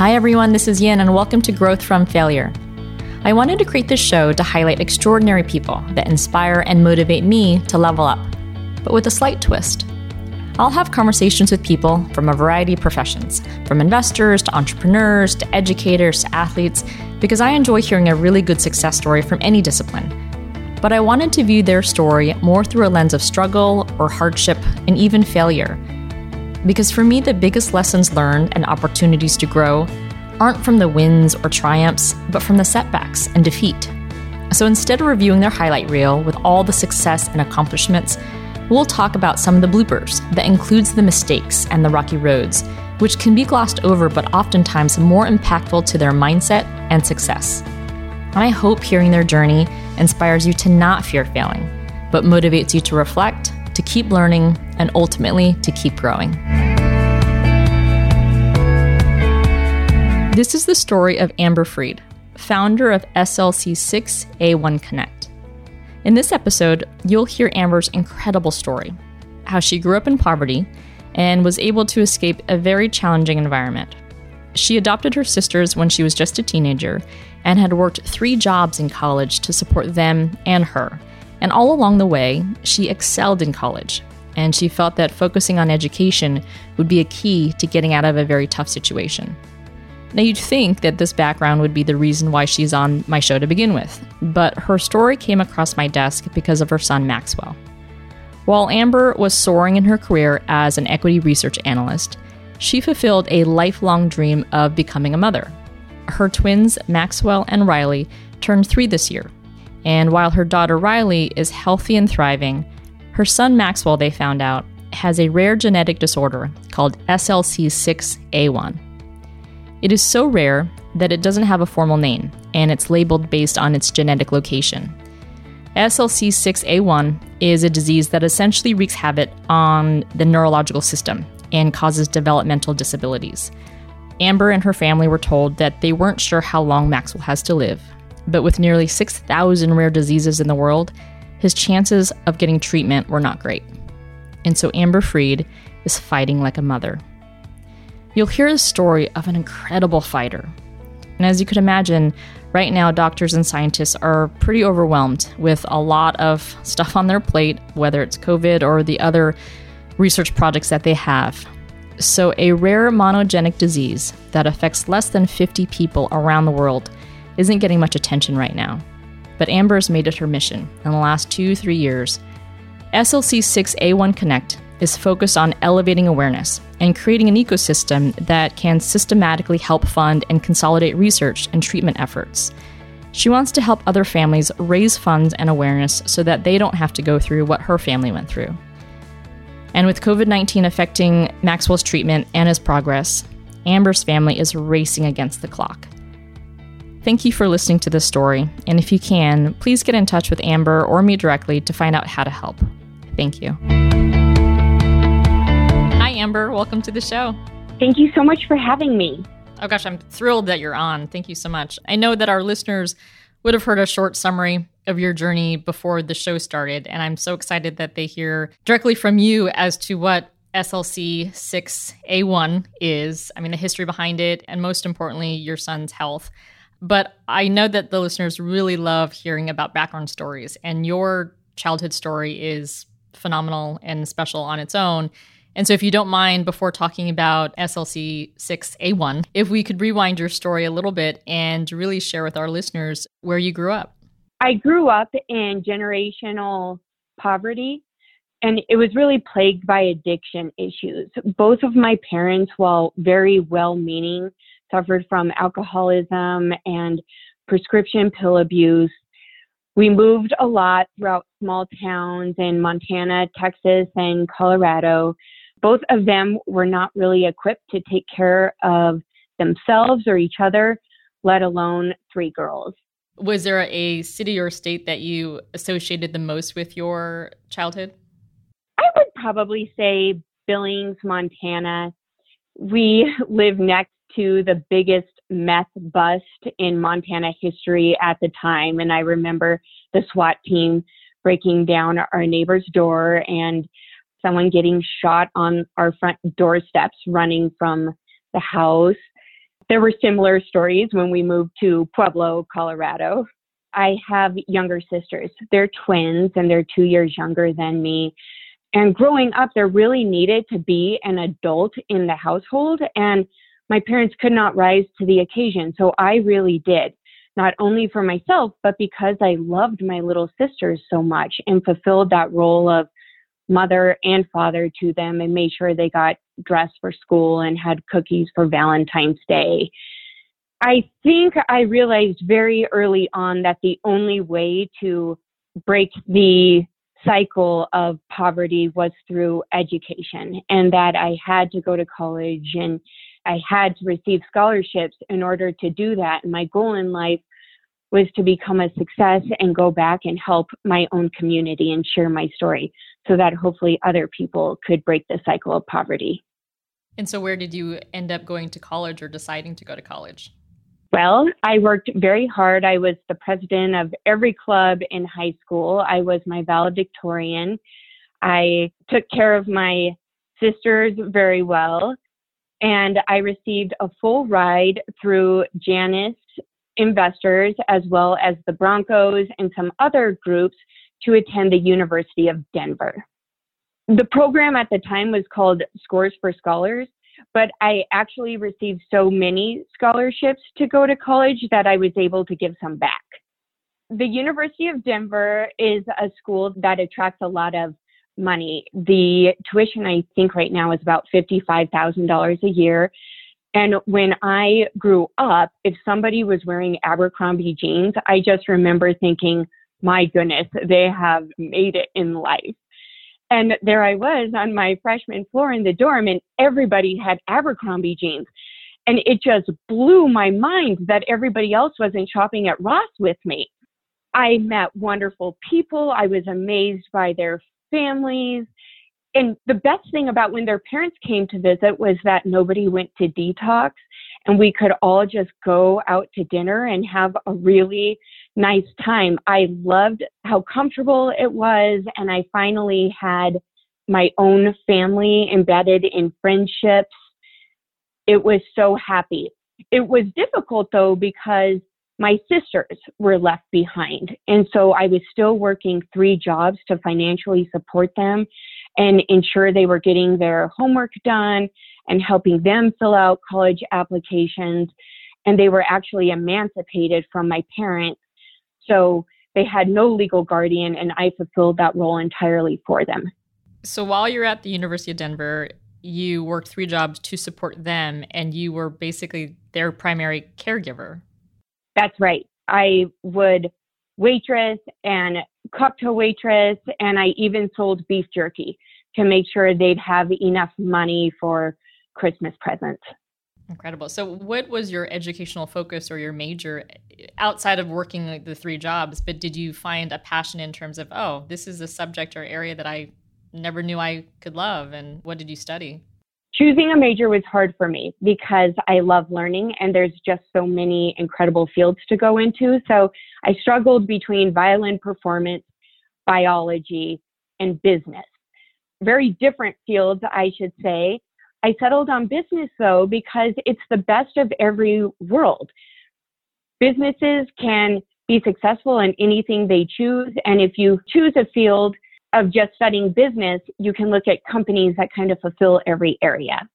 Hi, everyone, this is Yin, and welcome to Growth from Failure. I wanted to create this show to highlight extraordinary people that inspire and motivate me to level up, but with a slight twist. I'll have conversations with people from a variety of professions, from investors to entrepreneurs to educators to athletes, because I enjoy hearing a really good success story from any discipline. But I wanted to view their story more through a lens of struggle or hardship and even failure because for me, the biggest lessons learned and opportunities to grow aren't from the wins or triumphs, but from the setbacks and defeat. So instead of reviewing their highlight reel with all the success and accomplishments, we'll talk about some of the bloopers that includes the mistakes and the rocky roads, which can be glossed over but oftentimes more impactful to their mindset and success. I hope hearing their journey inspires you to not fear failing, but motivates you to reflect to keep learning, and ultimately to keep growing. This is the story of Amber Freed, founder of SLC6A1 Connect. In this episode, you'll hear Amber's incredible story how she grew up in poverty and was able to escape a very challenging environment. She adopted her sisters when she was just a teenager and had worked three jobs in college to support them and her and all along the way, she excelled in college, and she felt that focusing on education would be a key to getting out of a very tough situation. Now, you'd think that this background would be the reason why she's on my show to begin with, but her story came across my desk because of her son Maxwell. While Amber was soaring in her career as an equity research analyst, she fulfilled a lifelong dream of becoming a mother. Her twins, Maxwell and Riley, turned three this year, and while her daughter Riley is healthy and thriving, her son Maxwell, they found out, has a rare genetic disorder called SLC6A1. It is so rare that it doesn't have a formal name, and it's labeled based on its genetic location. SLC6A1 is a disease that essentially wreaks havoc on the neurological system and causes developmental disabilities. Amber and her family were told that they weren't sure how long Maxwell has to live, but with nearly 6,000 rare diseases in the world, his chances of getting treatment were not great. And so Amber Freed is fighting like a mother. You'll hear the story of an incredible fighter. And as you could imagine, right now doctors and scientists are pretty overwhelmed with a lot of stuff on their plate, whether it's COVID or the other research projects that they have. So, a rare monogenic disease that affects less than 50 people around the world isn't getting much attention right now. But Amber's made it her mission in the last two, three years. SLC 6A1 Connect is focused on elevating awareness and creating an ecosystem that can systematically help fund and consolidate research and treatment efforts. She wants to help other families raise funds and awareness so that they don't have to go through what her family went through. And with COVID 19 affecting Maxwell's treatment and his progress, Amber's family is racing against the clock. Thank you for listening to this story, and if you can, please get in touch with Amber or me directly to find out how to help. Thank you. Hi, Amber. Welcome to the show. Thank you so much for having me. Oh, gosh, I'm thrilled that you're on. Thank you so much. I know that our listeners would have heard a short summary of your journey before the show started, and I'm so excited that they hear directly from you as to what SLC 6A1 is. I mean, the history behind it, and most importantly, your son's health. But I know that the listeners really love hearing about background stories, and your childhood story is phenomenal and special on its own. And so, if you don't mind, before talking about SLC 6A1, if we could rewind your story a little bit and really share with our listeners where you grew up. I grew up in generational poverty, and it was really plagued by addiction issues. Both of my parents, while very well meaning, suffered from alcoholism and prescription pill abuse. We moved a lot throughout small towns in Montana, Texas, and Colorado. Both of them were not really equipped to take care of themselves or each other, let alone three girls. Was there a city or state that you associated the most with your childhood? I would probably say Billings, Montana. We live next to the biggest meth bust in Montana history at the time. And I remember the SWAT team breaking down our neighbor's door and someone getting shot on our front doorsteps running from the house. there were similar stories when we moved to Pueblo, Colorado. I have younger sisters. They're twins and they're two years younger than me. And growing up, there really needed to be an adult in the household. And my parents could not rise to the occasion. So I really did, not only for myself, but because I loved my little sisters so much and fulfilled that role of mother and father to them and made sure they got dressed for school and had cookies for Valentine's Day. I think I realized very early on that the only way to break the cycle of poverty was through education and that I had to go to college and I had to receive scholarships in order to do that. And my goal in life was to become a success and go back and help my own community and share my story so that hopefully other people could break the cycle of poverty. And so, where did you end up going to college or deciding to go to college? Well, I worked very hard. I was the president of every club in high school. I was my valedictorian. I took care of my sisters very well. And I received a full ride through Janus investors as well as the Broncos and some other groups to attend the University of Denver. The program at the time was called Scores for Scholars, but I actually received so many scholarships to go to college that I was able to give some back. The University of Denver is a school that attracts a lot of money. The tuition, I think, right now is about $55,000 a year. And when I grew up, if somebody was wearing Abercrombie jeans, I just remember thinking, my goodness, they have made it in life. And there I was on my freshman floor in the dorm, and everybody had Abercrombie jeans. And it just blew my mind that everybody else wasn't shopping at Ross with me. I met wonderful people. I was amazed by their families and the best thing about when their parents came to visit was that nobody went to detox and we could all just go out to dinner and have a really nice time. I loved how comfortable it was and I finally had my own family embedded in friendships. It was so happy. It was difficult though because my sisters were left behind. And so I was still working three jobs to financially support them and ensure they were getting their homework done and helping them fill out college applications. And they were actually emancipated from my parents. So they had no legal guardian, and I fulfilled that role entirely for them. So while you're at the University of Denver, you worked three jobs to support them, and you were basically their primary caregiver. That's right. I would waitress and cocktail waitress, and I even sold beef jerky to make sure they'd have enough money for Christmas presents. Incredible. So, what was your educational focus or your major eh, outside of working like the three jobs? But did you find a passion in terms of, oh, this is a subject or area that I never knew I could love? And what did you study? Choosing a major was hard for me because I love learning and there's just so many incredible fields to go into. So, I struggled between violin performance, biology, and business very different fields, I should say. I settled on business though because it's the best of every world. Businesses can be successful in anything they choose. And if you choose a field of just studying business, you can look at companies that kind of fulfill every area.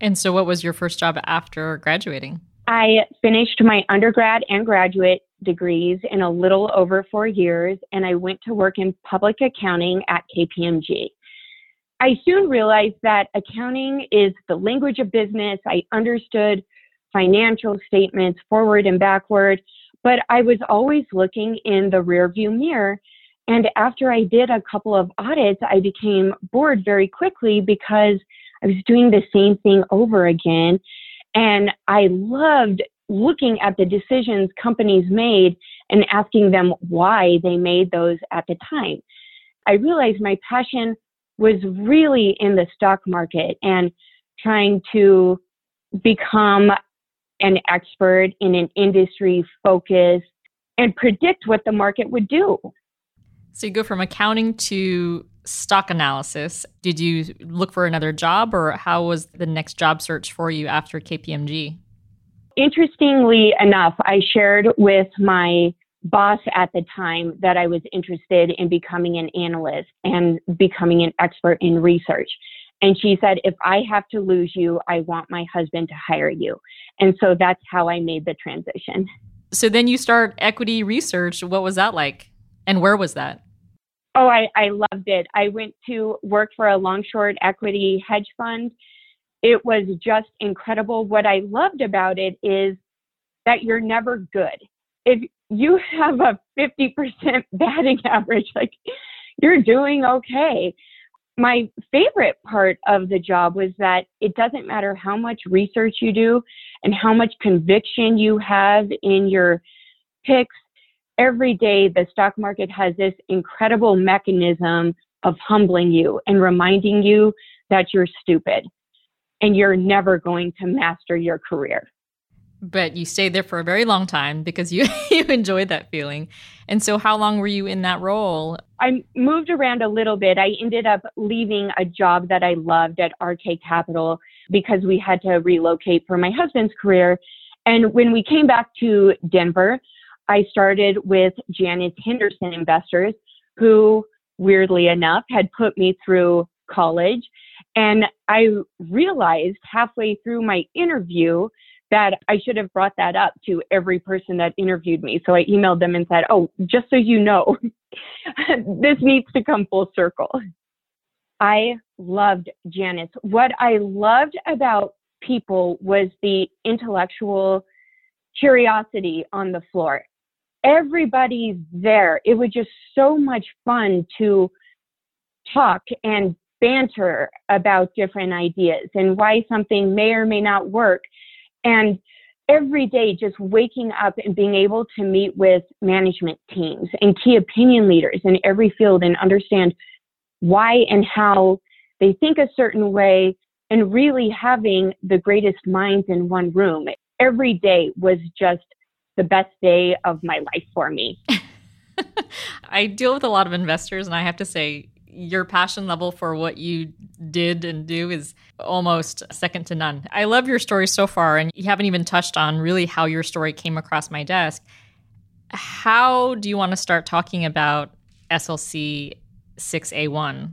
And so, what was your first job after graduating? I finished my undergrad and graduate degrees in a little over four years, and I went to work in public accounting at KPMG. I soon realized that accounting is the language of business. I understood financial statements forward and backward, but I was always looking in the rearview mirror. And after I did a couple of audits, I became bored very quickly because I was doing the same thing over again. And I loved looking at the decisions companies made and asking them why they made those at the time. I realized my passion was really in the stock market and trying to become an expert in an industry focus and predict what the market would do. So you go from accounting to stock analysis. Did you look for another job or how was the next job search for you after KPMG? Interestingly enough, I shared with my boss at the time that I was interested in becoming an analyst and becoming an expert in research. And she said, if I have to lose you, I want my husband to hire you. And so that's how I made the transition. So then you start equity research. What was that like? And where was that? Oh, I, I loved it. I went to work for a long short equity hedge fund. It was just incredible. What I loved about it is that you're never good. If you have a 50% batting average, like you're doing okay. My favorite part of the job was that it doesn't matter how much research you do and how much conviction you have in your picks. Every day, the stock market has this incredible mechanism of humbling you and reminding you that you're stupid and you're never going to master your career but you stayed there for a very long time because you you enjoyed that feeling. And so how long were you in that role? I moved around a little bit. I ended up leaving a job that I loved at RK Capital because we had to relocate for my husband's career. And when we came back to Denver, I started with Janus Henderson Investors, who weirdly enough had put me through college. And I realized halfway through my interview that I should have brought that up to every person that interviewed me. So I emailed them and said, Oh, just so you know, this needs to come full circle. I loved Janus. What I loved about people was the intellectual curiosity on the floor. Everybody's there. It was just so much fun to talk and banter about different ideas and why something may or may not work and every day, just waking up and being able to meet with management teams and key opinion leaders in every field and understand why and how they think a certain way and really having the greatest minds in one room. Every day was just the best day of my life for me. I deal with a lot of investors, and I have to say, your passion level for what you did and do is almost second to none. I love your story so far, and you haven't even touched on really how your story came across my desk. How do you want to start talking about SLC 6A1?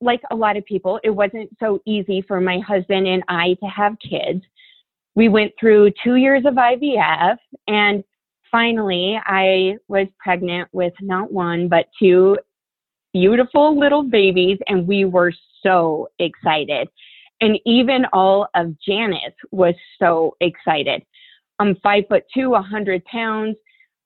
Like a lot of people, it wasn't so easy for my husband and I to have kids. We went through two years of IVF, and finally, I was pregnant with not one, but two beautiful little babies, and we were so excited. And even all of Janus was so excited. I'm five foot two, 100 pounds.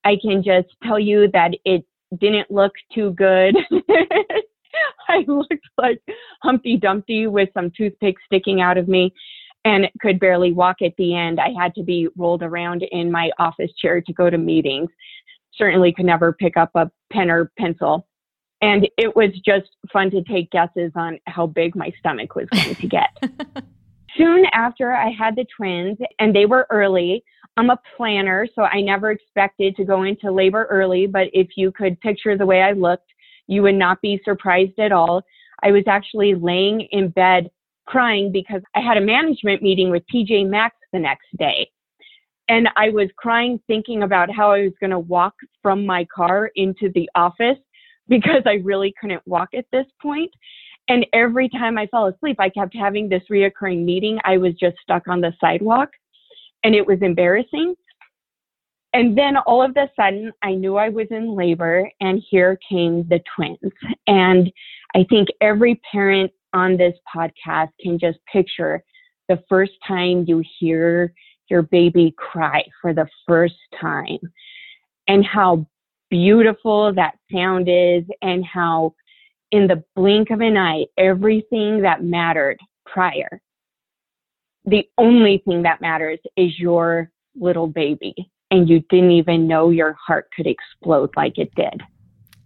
I can just tell you that it didn't look too good. I looked like Humpty Dumpty with some toothpicks sticking out of me and could barely walk at the end. I had to be rolled around in my office chair to go to meetings. Certainly could never pick up a pen or pencil. And it was just fun to take guesses on how big my stomach was going to get. Soon after I had the twins, and they were early, I'm a planner, so I never expected to go into labor early. But if you could picture the way I looked, you would not be surprised at all. I was actually laying in bed crying because I had a management meeting with TJ Maxx the next day. And I was crying thinking about how I was going to walk from my car into the office because I really couldn't walk at this point. And every time I fell asleep, I kept having this reoccurring meeting. I was just stuck on the sidewalk and it was embarrassing. And then all of a sudden, I knew I was in labor, and here came the twins. And I think every parent on this podcast can just picture the first time you hear your baby cry for the first time and how beautiful that sound is and how in the blink of an eye, everything that mattered prior, the only thing that matters is your little baby. And you didn't even know your heart could explode like it did.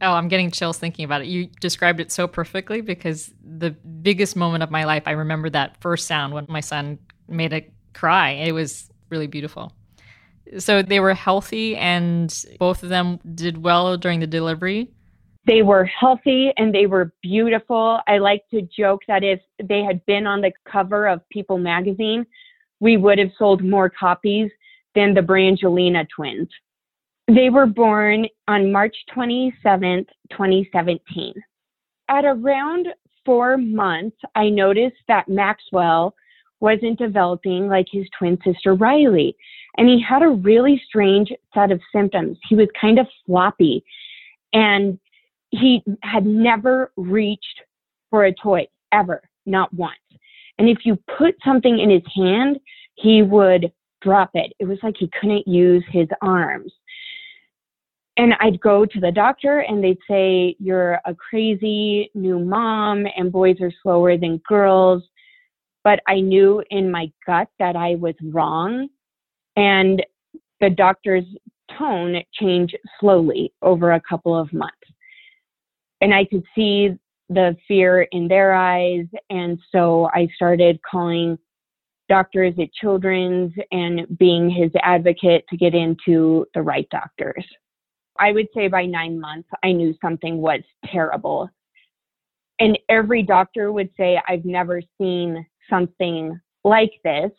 Oh, I'm getting chills thinking about it. You described it so perfectly because the biggest moment of my life, I remember that first sound when my son made a cry. It was really beautiful. So they were healthy and both of them did well during the delivery? They were healthy and they were beautiful. I like to joke that if they had been on the cover of People magazine, we would have sold more copies than the Brangelina twins. They were born on March 27th, 2017. At around four months, I noticed that Maxwell wasn't developing like his twin sister Riley. And he had a really strange set of symptoms. He was kind of floppy and he had never reached for a toy ever, not once. And if you put something in his hand, he would drop it. It was like he couldn't use his arms. And I'd go to the doctor and they'd say, You're a crazy new mom and boys are slower than girls but I knew in my gut that I was wrong. And the doctor's tone changed slowly over a couple of months. And I could see the fear in their eyes. And so I started calling doctors at Children's and being his advocate to get into the right doctors. I would say by nine months, I knew something was terrible. And every doctor would say, I've never seen something like this.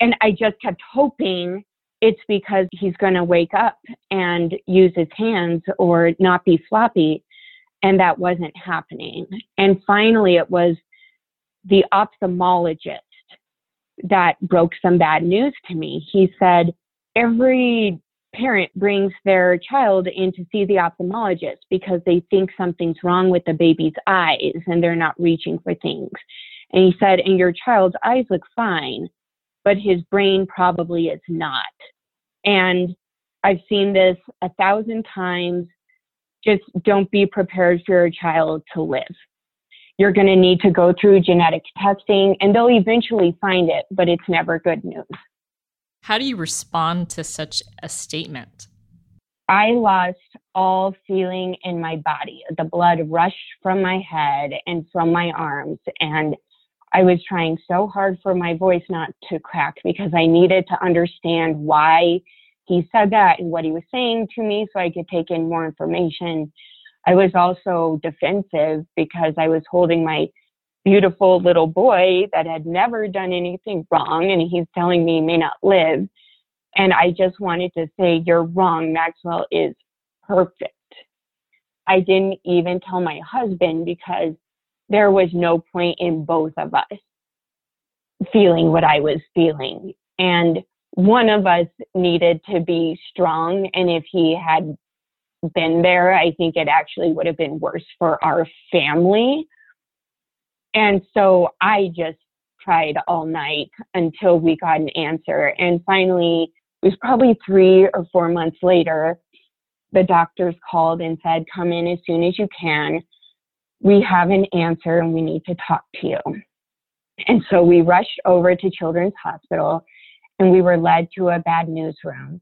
And I just kept hoping it's because he's going to wake up and use his hands or not be floppy. And that wasn't happening. And finally, it was the ophthalmologist that broke some bad news to me. He said, Every parent brings their child in to see the ophthalmologist because they think something's wrong with the baby's eyes and they're not reaching for things. And he said, and your child's eyes look fine, but his brain probably is not. And I've seen this a thousand times. Just don't be prepared for your child to live. You're going to need to go through genetic testing and they'll eventually find it, but it's never good news. How do you respond to such a statement? I lost all feeling in my body. The blood rushed from my head and from my arms. And I was trying so hard for my voice not to crack because I needed to understand why he said that and what he was saying to me so I could take in more information. I was also defensive because I was holding my beautiful little boy that had never done anything wrong and he's telling me he may not live. And I just wanted to say, You're wrong. Maxwell is perfect. I didn't even tell my husband because there was no point in both of us feeling what I was feeling. And one of us needed to be strong. And if he had been there, I think it actually would have been worse for our family. And so I just tried all night until we got an answer. And finally, it was probably three or four months later, the doctors called and said, Come in as soon as you can we have an answer and we need to talk to you. And so we rushed over to Children's Hospital and we were led to a bad news room.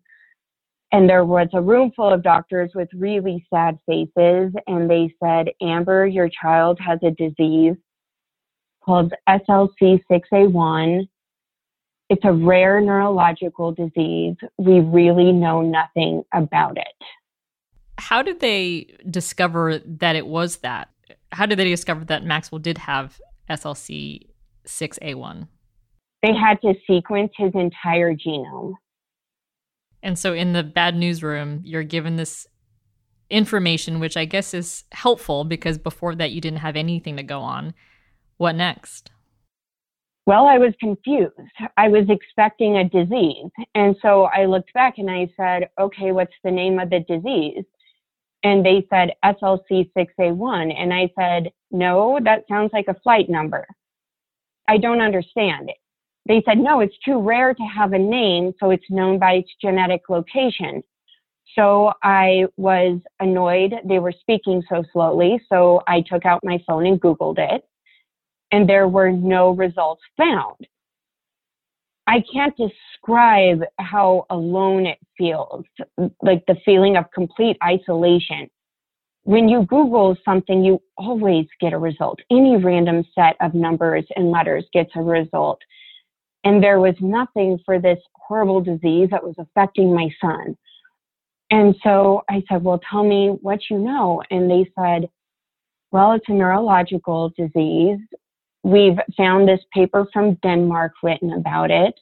And there was a room full of doctors with really sad faces. And they said, Amber, your child has a disease called SLC6A1. It's a rare neurological disease. We really know nothing about it. How did they discover that it was that? how did they discover that Maxwell did have SLC 6A1? They had to sequence his entire genome. And so in the bad news room, you're given this information, which I guess is helpful because before that you didn't have anything to go on. What next? Well, I was confused. I was expecting a disease. And so I looked back and I said, okay, what's the name of the disease? and they said SLC6A1. And I said, no, that sounds like a flight number. I don't understand it. They said, no, it's too rare to have a name, so it's known by its genetic location. So I was annoyed. They were speaking so slowly. So I took out my phone and Googled it, and there were no results found. I can't describe how alone it feels, like the feeling of complete isolation. When you Google something, you always get a result. Any random set of numbers and letters gets a result. And there was nothing for this horrible disease that was affecting my son. And so I said, Well, tell me what you know. And they said, Well, it's a neurological disease. We've found this paper from Denmark written about it.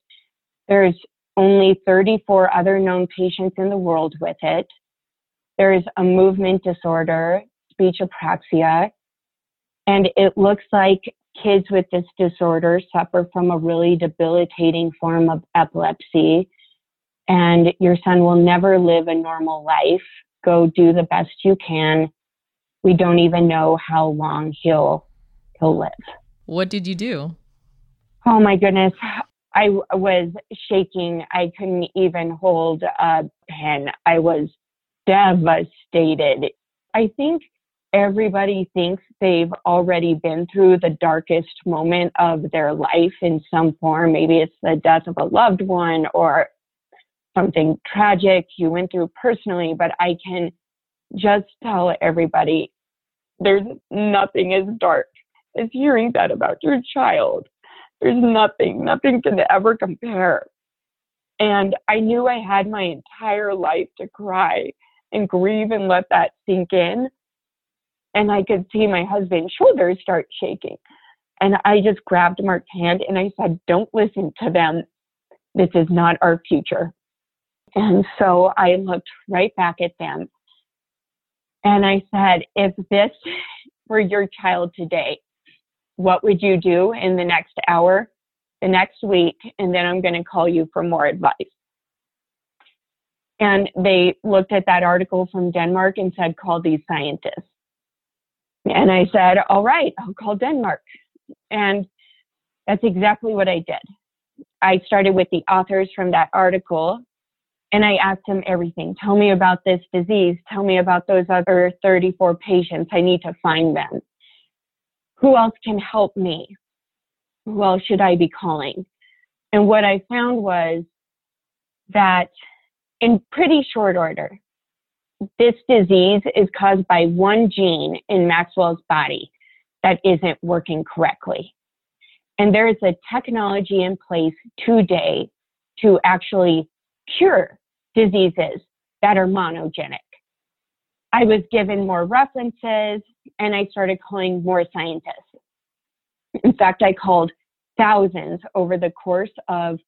There's only 34 other known patients in the world with it. There's a movement disorder, speech apraxia, and it looks like kids with this disorder suffer from a really debilitating form of epilepsy. And your son will never live a normal life. Go do the best you can. We don't even know how long he'll he'll live. What did you do? Oh my goodness. I was shaking. I couldn't even hold a pen. I was devastated. I think everybody thinks they've already been through the darkest moment of their life in some form. Maybe it's the death of a loved one or something tragic you went through personally, but I can just tell everybody there's nothing as dark as hearing that about your child. There's nothing, nothing can ever compare. And I knew I had my entire life to cry and grieve and let that sink in. And I could see my husband's shoulders start shaking. And I just grabbed Mark's hand and I said, Don't listen to them. This is not our future. And so I looked right back at them and I said, If this were your child today, what would you do in the next hour, the next week, and then I'm going to call you for more advice. And they looked at that article from Denmark and said, call these scientists. And I said, all right, I'll call Denmark. And that's exactly what I did. I started with the authors from that article and I asked them everything. Tell me about this disease. Tell me about those other 34 patients. I need to find them who else can help me? Who else should I be calling? And what I found was that in pretty short order, this disease is caused by one gene in Maxwell's body that isn't working correctly. And there is a technology in place today to actually cure diseases that are monogenic. I was given more references and I started calling more scientists. In fact, I called thousands over the course of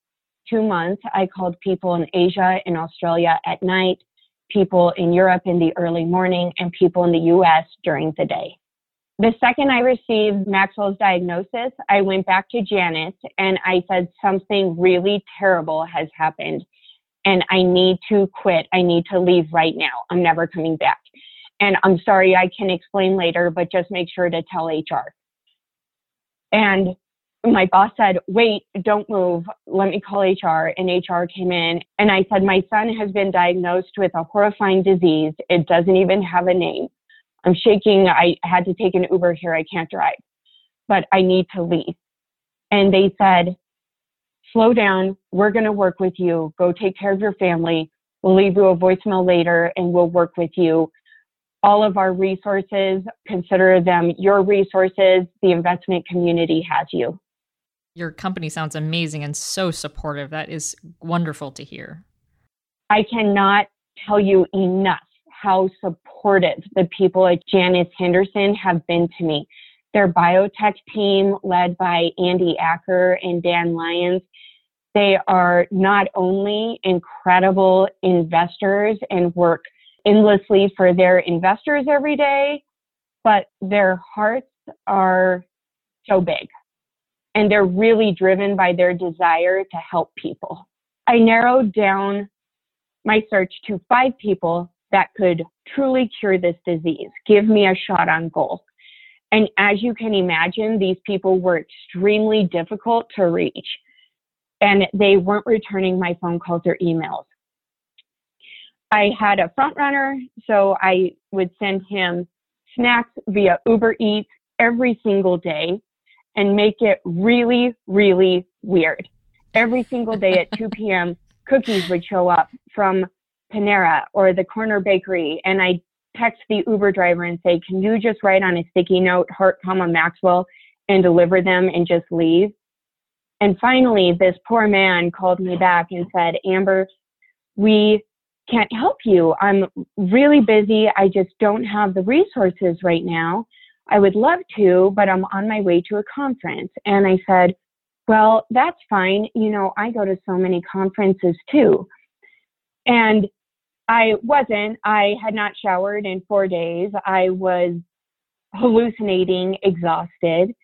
two months. I called people in Asia and Australia at night, people in Europe in the early morning, and people in the US during the day. The second I received Maxwell's diagnosis, I went back to Janus and I said, Something really terrible has happened and I need to quit. I need to leave right now. I'm never coming back. And I'm sorry, I can explain later, but just make sure to tell HR. And my boss said, wait, don't move. Let me call HR. And HR came in and I said, my son has been diagnosed with a horrifying disease. It doesn't even have a name. I'm shaking. I had to take an Uber here. I can't drive, but I need to leave. And they said, slow down. We're going to work with you. Go take care of your family. We'll leave you a voicemail later and we'll work with you. All of our resources, consider them your resources. The investment community has you. Your company sounds amazing and so supportive. That is wonderful to hear. I cannot tell you enough how supportive the people at Janus Henderson have been to me. Their biotech team, led by Andy Acker and Dan Lyons, they are not only incredible investors and work endlessly for their investors every day, but their hearts are so big and they're really driven by their desire to help people. I narrowed down my search to five people that could truly cure this disease, give me a shot on goal. And as you can imagine, these people were extremely difficult to reach and they weren't returning my phone calls or emails. I had a front runner, so I would send him snacks via Uber Eats every single day and make it really, really weird. Every single day at 2 p.m., cookies would show up from Panera or the corner bakery, and I text the Uber driver and say, "Can you just write on a sticky note, heart, comma Maxwell, and deliver them and just leave?" And finally, this poor man called me back and said, "Amber, we can't help you. I'm really busy. I just don't have the resources right now. I would love to, but I'm on my way to a conference. And I said, Well, that's fine. You know, I go to so many conferences too. And I wasn't. I had not showered in four days. I was hallucinating, exhausted.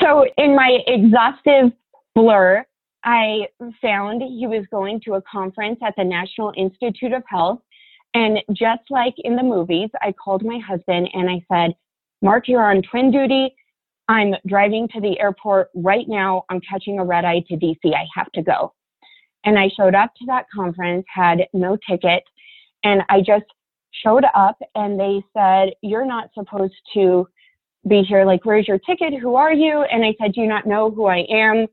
So, in my exhaustive blur, I found he was going to a conference at the National Institute of Health. And just like in the movies, I called my husband and I said, Mark, you're on twin duty. I'm driving to the airport right now. I'm catching a red eye to DC. I have to go. And I showed up to that conference, had no ticket, and I just showed up and they said, You're not supposed to be here. Like, where's your ticket? Who are you? And I said, Do you not know who I am?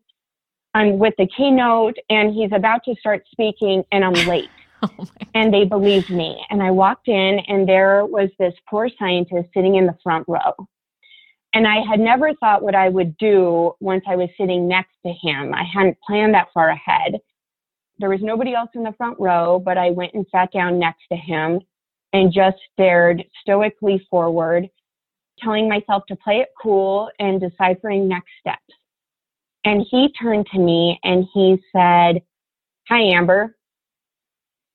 I'm with the keynote and he's about to start speaking and I'm late. oh and they believed me. And I walked in and there was this poor scientist sitting in the front row. And I had never thought what I would do once I was sitting next to him. I hadn't planned that far ahead. There was nobody else in the front row, but I went and sat down next to him and just stared stoically forward, telling myself to play it cool and deciphering next steps. And he turned to me and he said, Hi, Amber.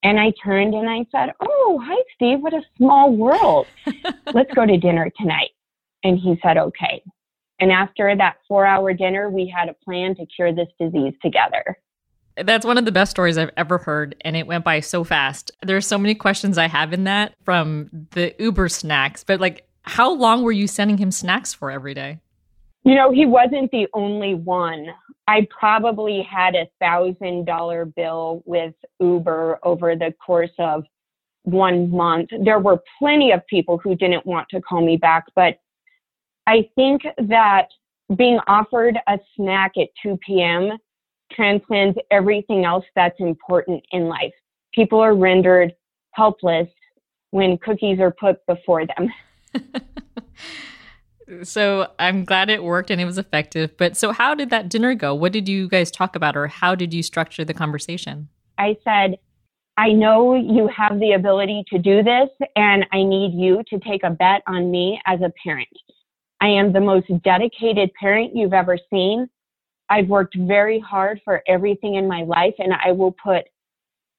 And I turned and I said, Oh, hi, Steve. What a small world. Let's go to dinner tonight. And he said, Okay. And after that four hour dinner, we had a plan to cure this disease together. That's one of the best stories I've ever heard, and it went by so fast. There's so many questions I have in that from the Uber snacks, but like, how long were you sending him snacks for every day? You know, he wasn't the only one. I probably had a thousand dollar bill with Uber over the course of one month. There were plenty of people who didn't want to call me back, but I think that being offered a snack at 2 p.m. transcends everything else that's important in life. People are rendered helpless when cookies are put before them. so I'm glad it worked and it was effective. But so, how did that dinner go? What did you guys talk about, or how did you structure the conversation? I said, I know you have the ability to do this, and I need you to take a bet on me as a parent. I am the most dedicated parent you've ever seen. I've worked very hard for everything in my life, and I will put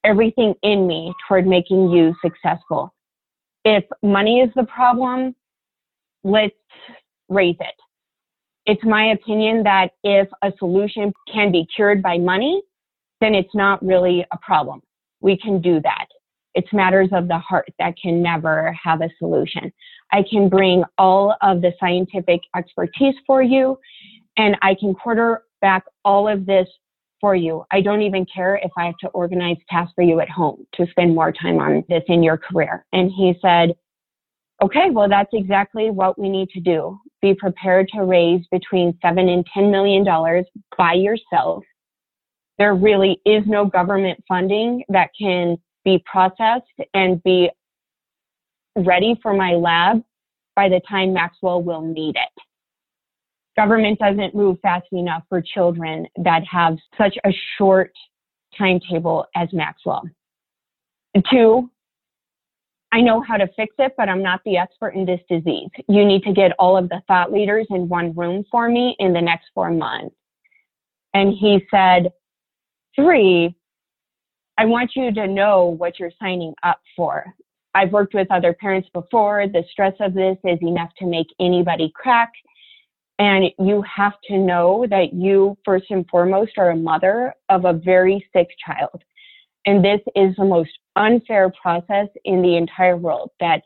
everything in me toward making you successful. If money is the problem, let's raise it. It's my opinion that if a solution can be cured by money, then it's not really a problem. We can do that. It's matters of the heart that can never have a solution. I can bring all of the scientific expertise for you and I can quarterback all of this for you. I don't even care if I have to organize tasks for you at home to spend more time on this in your career. And he said, okay, well, that's exactly what we need to do. Be prepared to raise between seven and $10 million by yourself. There really is no government funding that can be processed and be ready for my lab by the time Maxwell will need it. Government doesn't move fast enough for children that have such a short timetable as Maxwell. Two, I know how to fix it, but I'm not the expert in this disease. You need to get all of the thought leaders in one room for me in the next four months. And he said, Three, I want you to know what you're signing up for. I've worked with other parents before. The stress of this is enough to make anybody crack. And you have to know that you, first and foremost, are a mother of a very sick child. And this is the most unfair process in the entire world that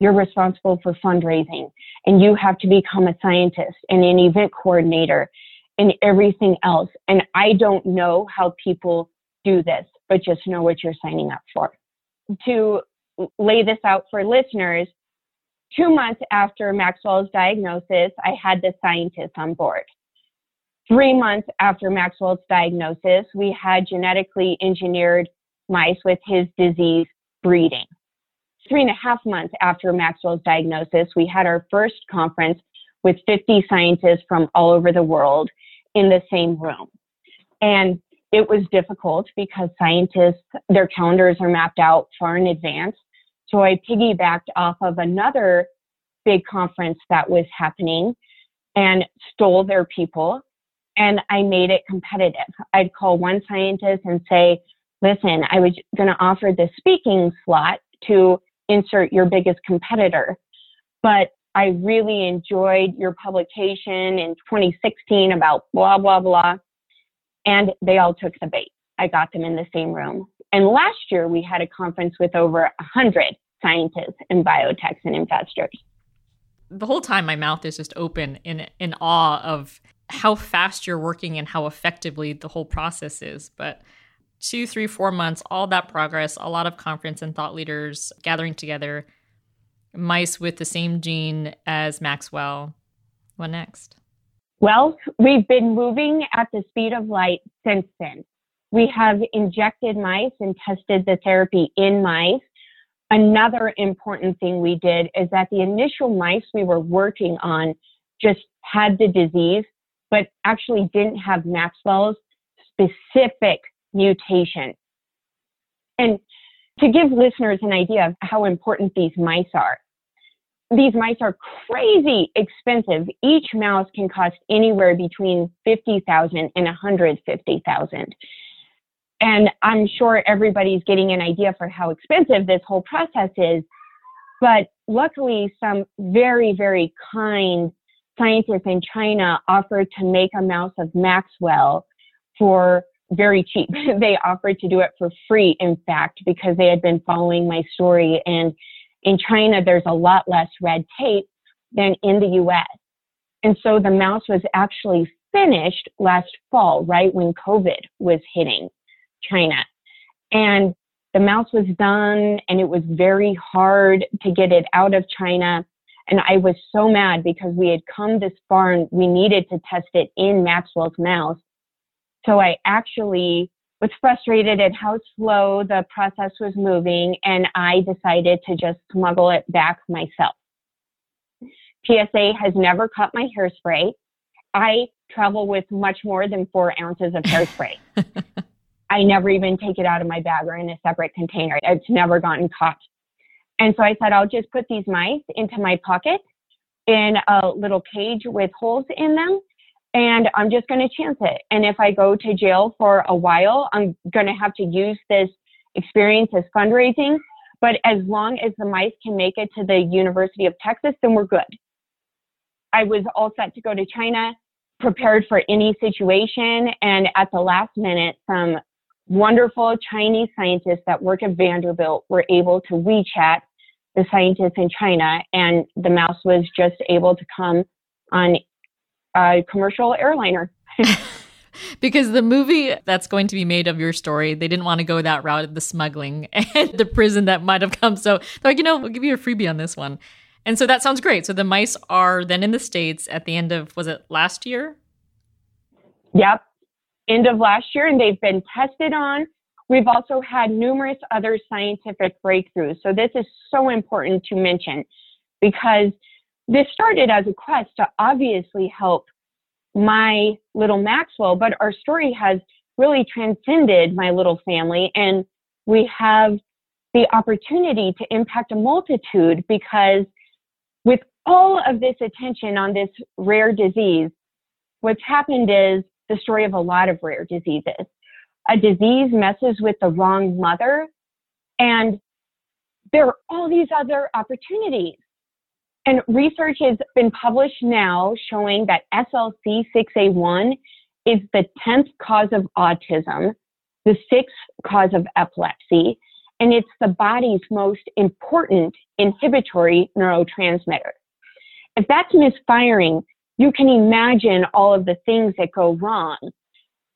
you're responsible for fundraising and you have to become a scientist and an event coordinator and everything else. And I don't know how people do this, but just know what you're signing up for. To lay this out for listeners, two months after Maxwell's diagnosis, I had the scientists on board. Three months after Maxwell's diagnosis, we had genetically engineered mice with his disease breeding. Three and a half months after Maxwell's diagnosis, we had our first conference with 50 scientists from all over the world in the same room. And it was difficult because scientists, their calendars are mapped out far in advance. So I piggybacked off of another big conference that was happening and stole their people and I made it competitive. I'd call one scientist and say, listen, I was going to offer the speaking slot to insert your biggest competitor, but I really enjoyed your publication in 2016 about blah, blah, blah. And they all took the bait. I got them in the same room. And last year we had a conference with over 100 scientists and biotechs and investors. The whole time my mouth is just open in in awe of how fast you're working and how effectively the whole process is. But two, three, four months, all that progress, a lot of conference and thought leaders gathering together, mice with the same gene as Maxwell. What next? Well, we've been moving at the speed of light since then. We have injected mice and tested the therapy in mice. Another important thing we did is that the initial mice we were working on just had the disease, but actually didn't have Maxwell's specific mutation. And to give listeners an idea of how important these mice are, these mice are crazy expensive. Each mouse can cost anywhere between 50,000 and 150,000. And I'm sure everybody's getting an idea for how expensive this whole process is. But luckily, some very, very kind scientists in China offered to make a mouse of Maxwell for very cheap. they offered to do it for free, in fact, because they had been following my story. And in China, there's a lot less red tape than in the US. And so the mouse was actually finished last fall, right when COVID was hitting. China. And the mouse was done and it was very hard to get it out of China. And I was so mad because we had come this far and we needed to test it in Maxwell's mouse. So I actually was frustrated at how slow the process was moving and I decided to just smuggle it back myself. TSA has never cut my hairspray. I travel with much more than four ounces of hairspray. I never even take it out of my bag or in a separate container. It's never gotten caught. And so I said, I'll just put these mice into my pocket in a little cage with holes in them. And I'm just going to chance it. And if I go to jail for a while, I'm going to have to use this experience as fundraising. But as long as the mice can make it to the University of Texas, then we're good. I was all set to go to China, prepared for any situation. And at the last minute, some wonderful Chinese scientists that work at Vanderbilt were able to WeChat the scientists in China, and the mouse was just able to come on a commercial airliner. because the movie that's going to be made of your story, they didn't want to go that route of the smuggling and the prison that might have come. So they're like, you know, we'll give you a freebie on this one. And so that sounds great. So the mice are then in the States at the end of, was it last year? Yep end of last year, and they've been tested on. We've also had numerous other scientific breakthroughs. So this is so important to mention because this started as a quest to obviously help my little Maxwell, but our story has really transcended my little family and we have the opportunity to impact a multitude because with all of this attention on this rare disease, what's happened is the story of a lot of rare diseases. A disease messes with the wrong mother, and there are all these other opportunities. And research has been published now showing that SLC6A1 is the 10th cause of autism, the sixth cause of epilepsy, and it's the body's most important inhibitory neurotransmitter. If that's misfiring, you can imagine all of the things that go wrong.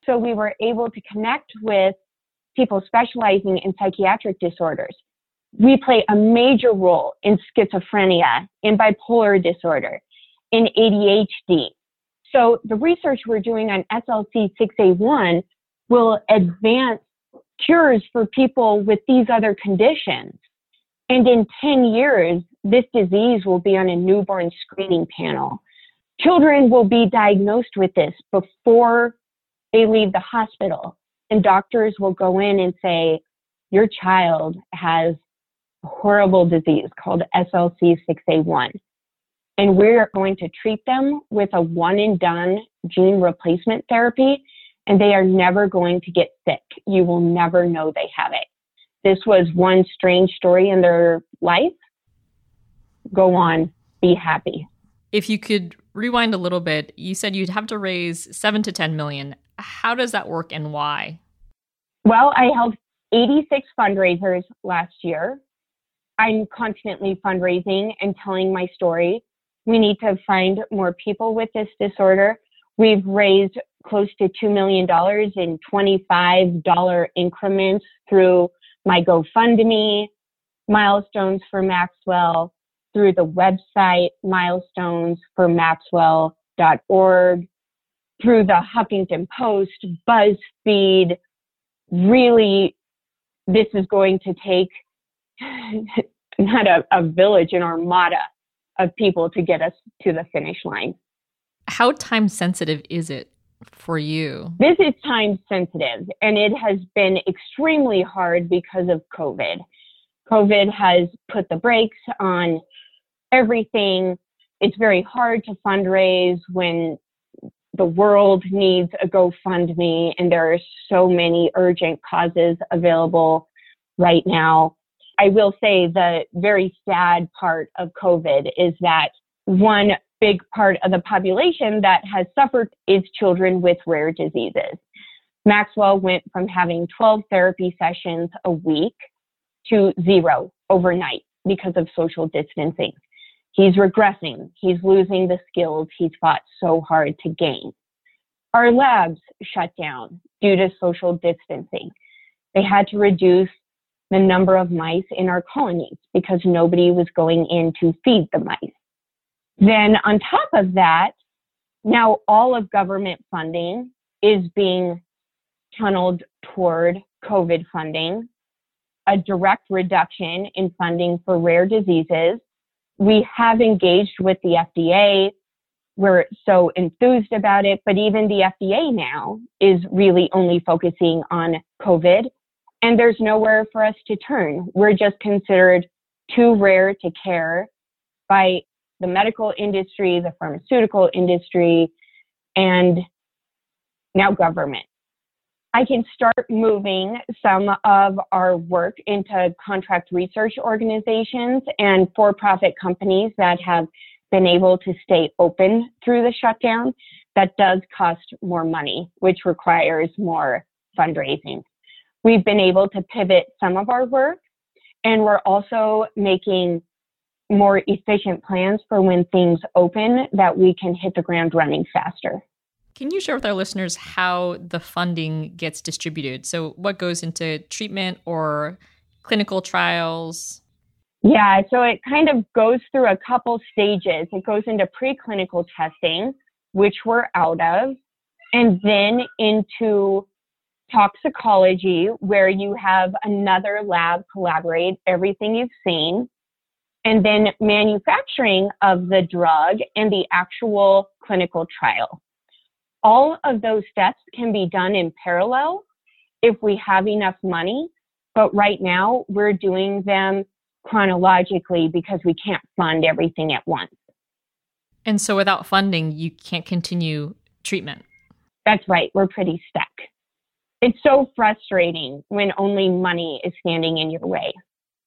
So we were able to connect with people specializing in psychiatric disorders. We play a major role in schizophrenia, in bipolar disorder, in ADHD. So the research we're doing on SLC6A1 will advance cures for people with these other conditions. And in 10 years, this disease will be on a newborn screening panel. Children will be diagnosed with this before they leave the hospital, and doctors will go in and say, Your child has horrible disease called SLC6A1. and we're going to treat them with a one and done gene replacement therapy, and they are never going to get sick. You will never know they have it. This was one strange story in their life. Go on, be happy. If you could rewind a little bit, you said you'd have to raise seven to 10 million. How does that work and why? Well, I held 86 fundraisers last year. I'm constantly fundraising and telling my story. We need to find more people with this disorder. We've raised close to $2 million in $25 increments through my GoFundMe, Milestones for Maxwell, through the website milestonesformaxwell.org, through the Huffington Post, BuzzFeed. Really, this is going to take not a, a village, an armada of people to get us to the finish line. How time sensitive is it for you? This is time sensitive, and it has been extremely hard because of COVID. COVID has put the brakes on everything. It's very hard to fundraise when the world needs a GoFundMe, and there are so many urgent causes available right now. I will say the very sad part of COVID is that one big part of the population that has suffered is children with rare diseases. Maxwell went from having 12 therapy sessions a week to zero overnight because of social distancing. He's regressing. He's losing the skills he's fought so hard to gain. Our labs shut down due to social distancing. They had to reduce the number of mice in our colonies because nobody was going in to feed the mice. Then on top of that, now all of government funding is being tunneled toward COVID funding, a direct reduction in funding for rare diseases. We have engaged with the FDA. We're so enthused about it, but even the FDA now is really only focusing on COVID and there's nowhere for us to turn. We're just considered too rare to care by the medical industry, the pharmaceutical industry, and now government. I can start moving some of our work into contract research organizations and for profit companies that have been able to stay open through the shutdown. That does cost more money, which requires more fundraising. We've been able to pivot some of our work, and we're also making more efficient plans for when things open that we can hit the ground running faster. Can you share with our listeners how the funding gets distributed? So, what goes into treatment or clinical trials? Yeah, so it kind of goes through a couple stages. It goes into preclinical testing, which we're out of, and then into toxicology, where you have another lab collaborate everything you've seen and then manufacturing of the drug and the actual clinical trial. All of those steps can be done in parallel if we have enough money, but right now we're doing them chronologically because we can't fund everything at once. And so without funding, you can't continue treatment. That's right. We're pretty stuck. It's so frustrating when only money is standing in your way.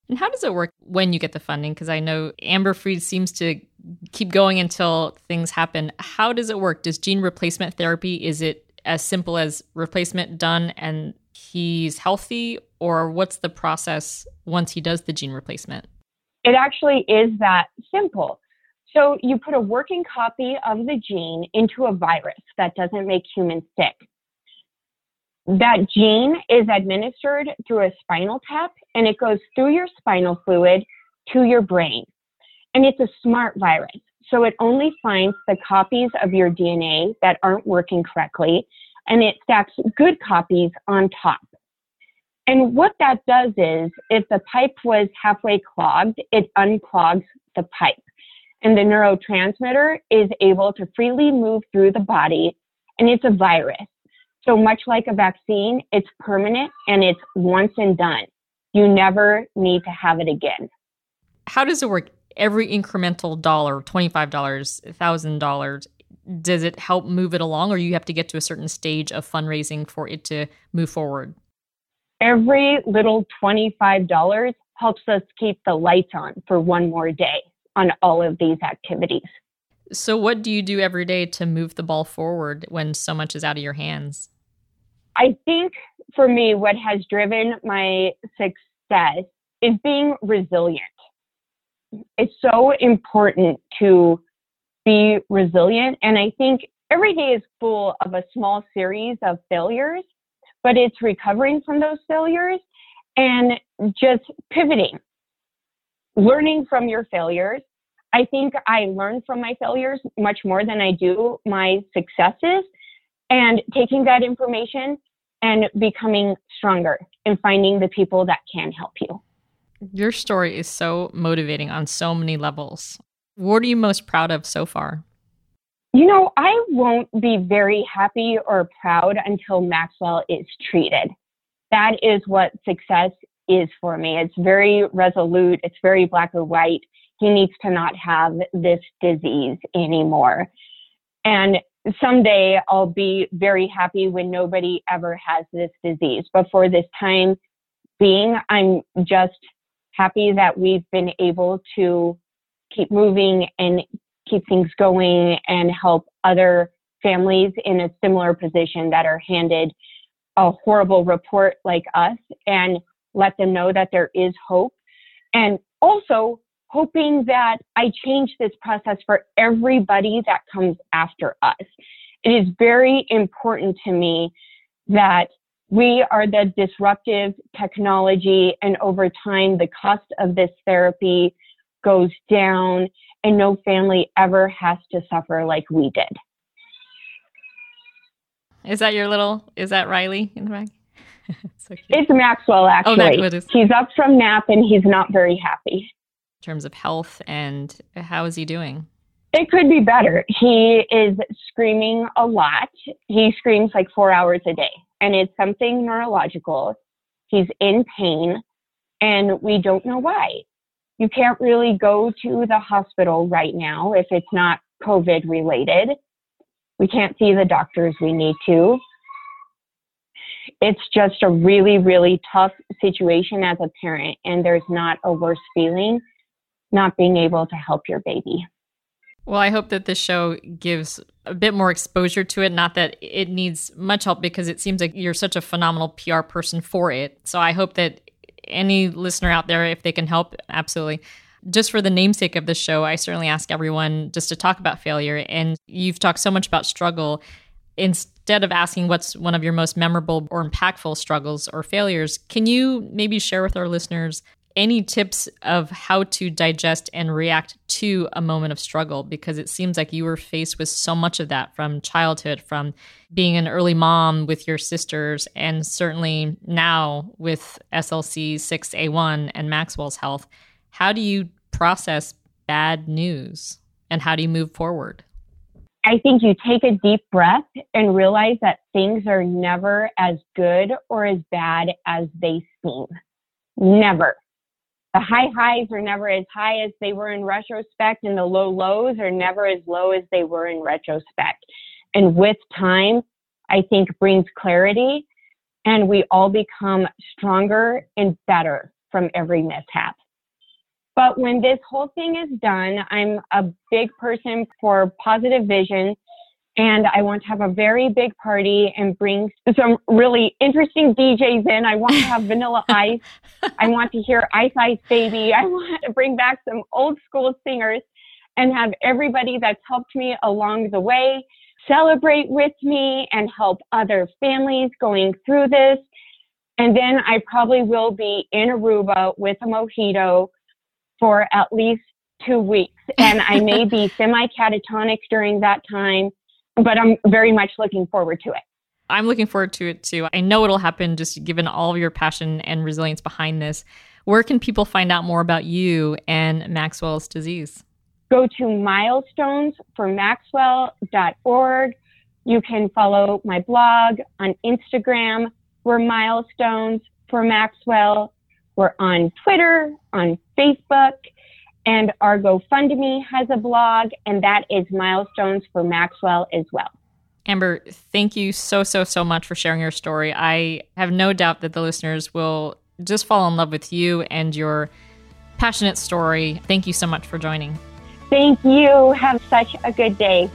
And how does it work when you get the funding? Because I know Amber Freed seems to keep going until things happen. How does it work? Does gene replacement therapy, is it as simple as replacement done and he's healthy? Or what's the process once he does the gene replacement? It actually is that simple. So you put a working copy of the gene into a virus that doesn't make humans sick that gene is administered through a spinal tap and it goes through your spinal fluid to your brain. And it's a smart virus. So it only finds the copies of your DNA that aren't working correctly and it stacks good copies on top. And what that does is if the pipe was halfway clogged, it unclogs the pipe. And the neurotransmitter is able to freely move through the body and it's a virus. So much like a vaccine, it's permanent and it's once and done. You never need to have it again. How does it work? every incremental dollar, $25, $1,000, does it help move it along or you have to get to a certain stage of fundraising for it to move forward? Every little $25 helps us keep the lights on for one more day on all of these activities. So, what do you do every day to move the ball forward when so much is out of your hands? I think for me, what has driven my success is being resilient. It's so important to be resilient. And I think every day is full of a small series of failures, but it's recovering from those failures and just pivoting, learning from your failures. I think I learn from my failures much more than I do my successes and taking that information and becoming stronger and finding the people that can help you. Your story is so motivating on so many levels. What are you most proud of so far? You know, I won't be very happy or proud until Maxwell is treated. That is what success is for me. It's very resolute, it's very black or white. He needs to not have this disease anymore. And someday I'll be very happy when nobody ever has this disease. But for this time being, I'm just happy that we've been able to keep moving and keep things going and help other families in a similar position that are handed a horrible report like us and let them know that there is hope. And also hoping that I change this process for everybody that comes after us. It is very important to me that we are the disruptive technology and over time the cost of this therapy goes down and no family ever has to suffer like we did. Is that your little, is that Riley in the back? so it's Maxwell, oh, actually. Oh, he's up from nap and he's not very happy. Terms of health and how is he doing? It could be better. He is screaming a lot. He screams like four hours a day, and it's something neurological. He's in pain, and we don't know why you can't really go to the hospital right now if it's not COVID related. We can't see the doctors we need to. It's just a really, really tough situation as a parent, and there's not a worse feeling not being able to help your baby. Well, I hope that this show gives a bit more exposure to it. Not that it needs much help because it seems like you're such a phenomenal PR person for it. So I hope that any listener out there, if they can help, absolutely. Just for the namesake of the show, I certainly ask everyone just to talk about failure. And you've talked so much about struggle. Instead of asking what's one of your most memorable or impactful struggles or failures, can you maybe share with our listeners any tips of how to digest and react to a moment of struggle? Because it seems like you were faced with so much of that from childhood from being an early mom with your sisters and certainly now with SLC 6A1 and Maxwell's health. How do you process bad news and how do you move forward? I think you take a deep breath and realize that things are never as good or as bad as they seem. Never the high highs are never as high as they were in retrospect, and the low lows are never as low as they were in retrospect. And with time, I think brings clarity, and we all become stronger and better from every mishap. But when this whole thing is done, I'm a big person for positive vision and I want to have a very big party and bring some really interesting DJs in. I want to have Vanilla Ice. I want to hear Ice Ice Baby. I want to bring back some old school singers and have everybody that's helped me along the way celebrate with me and help other families going through this. And then I probably will be in Aruba with a mojito for at least two weeks. And I may be semi catatonic during that time but I'm very much looking forward to it. I'm looking forward to it too. I know it'll happen just given all of your passion and resilience behind this. Where can people find out more about you and Maxwell's disease? Go to milestonesformaxwell.org. You can follow my blog on Instagram. We're Milestones for Maxwell. We're on Twitter, on Facebook, And our GoFundMe has a blog, and that is Milestones for Maxwell as well. Amber, thank you so, so, so much for sharing your story. I have no doubt that the listeners will just fall in love with you and your passionate story. Thank you so much for joining. Thank you. Have such a good day.